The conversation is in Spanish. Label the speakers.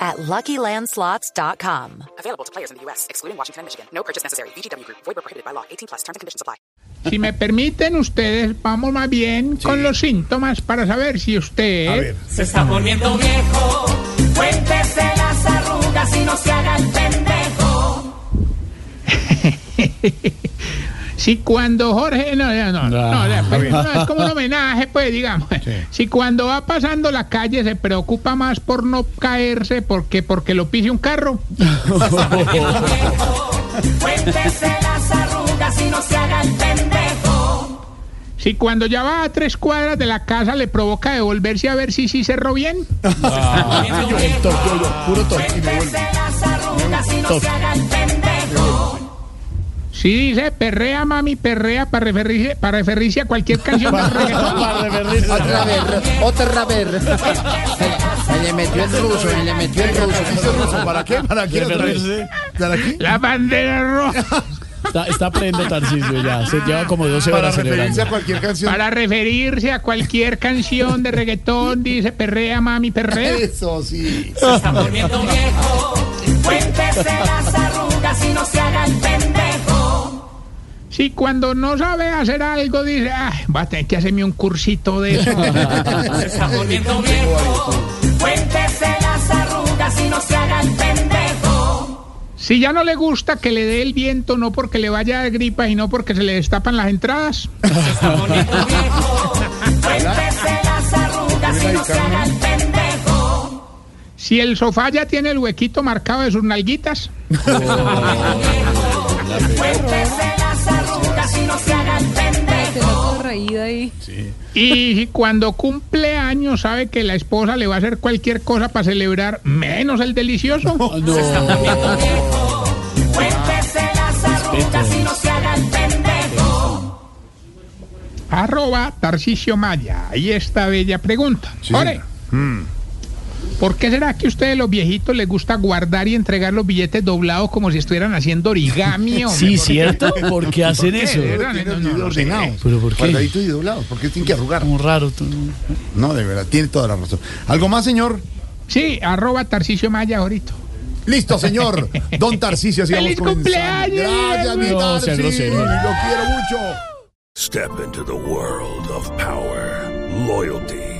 Speaker 1: at LuckyLandSlots.com.
Speaker 2: Available to players in the U.S., excluding Washington and Michigan. No purchase necessary. VGW Group. Void prohibited by law. 18 plus. Terms and conditions apply.
Speaker 3: Si me permiten ustedes, vamos más bien con los síntomas para saber si usted...
Speaker 4: A ver,
Speaker 5: Se está poniendo viejo, cuéntese las arrugas y no se haga el pendejo.
Speaker 3: Si cuando Jorge... No, no, no, no, no, pues, no, es como un homenaje, pues, digamos. Si cuando va pasando la calle se preocupa más por no caerse porque, porque lo pise un carro.
Speaker 5: Cuéntese las arrugas y no se haga el pendejo.
Speaker 3: Si cuando ya va a tres cuadras de la casa le provoca devolverse a ver si sí cerró bien.
Speaker 5: Cuéntese
Speaker 4: vuelvo.
Speaker 5: las arrugas y no se haga el pendejo.
Speaker 3: Si dice perrea, mami, perrea para referirse, para referirse a cualquier canción de reggaetón.
Speaker 6: Otra vez, otra vez. Se le metió el ruso, se le metió el ruso.
Speaker 4: ¿Dice ruso? ¿Para qué? ¿Para qué? otra vez? ¿Para qué?
Speaker 3: La bandera roja.
Speaker 7: Está, está prende Tarcisio ya. Se lleva como 12
Speaker 4: Para
Speaker 7: horas
Speaker 4: referirse
Speaker 7: celebrando.
Speaker 4: a cualquier canción.
Speaker 3: Para referirse a cualquier canción de reggaetón, dice perrea, mami, perrea.
Speaker 4: Eso sí.
Speaker 5: Se está poniendo viejo, cuéntese las arrugas y no se haga el pendejo.
Speaker 3: Si cuando no sabe hacer algo dice, ay, va a tener que hacerme un cursito de eso.
Speaker 5: Se está poniendo viejo, cuéntese las arrugas y no se haga el pendejo.
Speaker 3: Si ya no le gusta que le dé el viento, no porque le vaya a dar gripa y no porque se le destapan las entradas.
Speaker 5: Se está poniendo viejo, cuéntese las arrugas y no se haga el pendejo.
Speaker 3: Si el sofá ya tiene el huequito marcado de sus nalguitas.
Speaker 5: Y
Speaker 3: si cuando cumple años sabe que la esposa le va a hacer cualquier cosa para celebrar, menos el delicioso.
Speaker 5: Se está poniendo viejo, cuéntese las arrugas y no se haga el pendejo.
Speaker 3: Arroba Tarcisio Maya. Ahí está bella pregunta. Ore, ¿por qué será que a ustedes los viejitos les gusta guardar y entregar los billetes doblados como si estuvieran haciendo origami? hombre?
Speaker 7: Sí,
Speaker 3: ¿Por
Speaker 7: ¿cierto? ¿Por qué hacen
Speaker 3: qué?
Speaker 7: eso?
Speaker 3: De verdad,
Speaker 4: Tiene
Speaker 3: no, no, no,
Speaker 4: ordenado.
Speaker 7: ¿Pero por qué?
Speaker 4: Cuadradito y doblado. ¿Por qué tiene que arrugar?
Speaker 7: Como raro. tú.
Speaker 4: No, de verdad, tiene toda la razón. ¿Algo más, señor?
Speaker 3: Sí, arroba Tarcisio Maya ahorita.
Speaker 4: Listo, señor. Don Tarcisio, así
Speaker 3: ¡Feliz cumpleaños!
Speaker 4: Gracias, mi
Speaker 7: No, sea
Speaker 4: Tarcisio.
Speaker 7: grosero.
Speaker 4: Lo quiero mucho.
Speaker 8: Step into the world of power, loyalty,